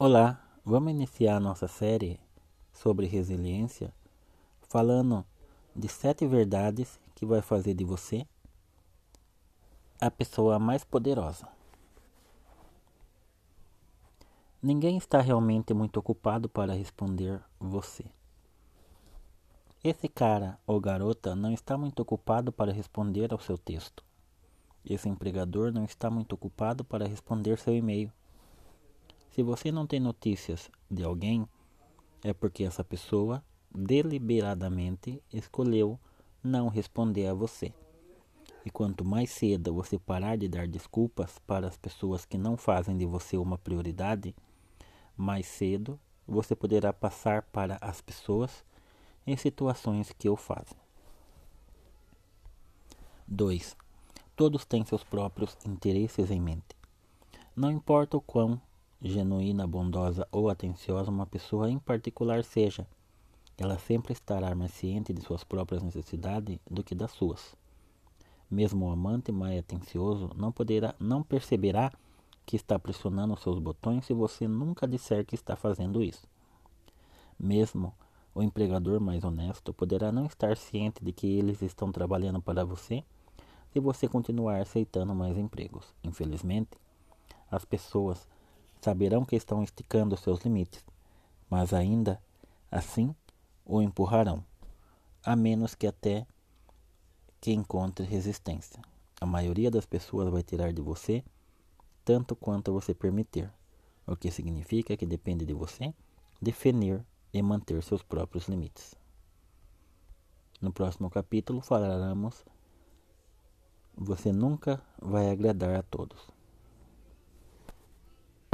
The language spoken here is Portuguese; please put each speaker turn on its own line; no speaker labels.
Olá, vamos iniciar nossa série sobre resiliência falando de sete verdades que vai fazer de você a pessoa mais poderosa. Ninguém está realmente muito ocupado para responder você. Esse cara ou garota não está muito ocupado para responder ao seu texto. Esse empregador não está muito ocupado para responder seu e-mail. Se você não tem notícias de alguém, é porque essa pessoa deliberadamente escolheu não responder a você. E quanto mais cedo você parar de dar desculpas para as pessoas que não fazem de você uma prioridade, mais cedo você poderá passar para as pessoas em situações que o fazem. 2. Todos têm seus próprios interesses em mente. Não importa o quão genuína, bondosa ou atenciosa uma pessoa em particular seja, ela sempre estará mais ciente de suas próprias necessidades do que das suas. Mesmo o amante mais atencioso não poderá, não perceberá que está pressionando seus botões se você nunca disser que está fazendo isso. Mesmo o empregador mais honesto poderá não estar ciente de que eles estão trabalhando para você se você continuar aceitando mais empregos. Infelizmente, as pessoas saberão que estão esticando seus limites, mas ainda assim o empurrarão, a menos que até que encontre resistência. A maioria das pessoas vai tirar de você tanto quanto você permitir, o que significa que depende de você definir e manter seus próprios limites. No próximo capítulo falaremos você nunca vai agradar a todos.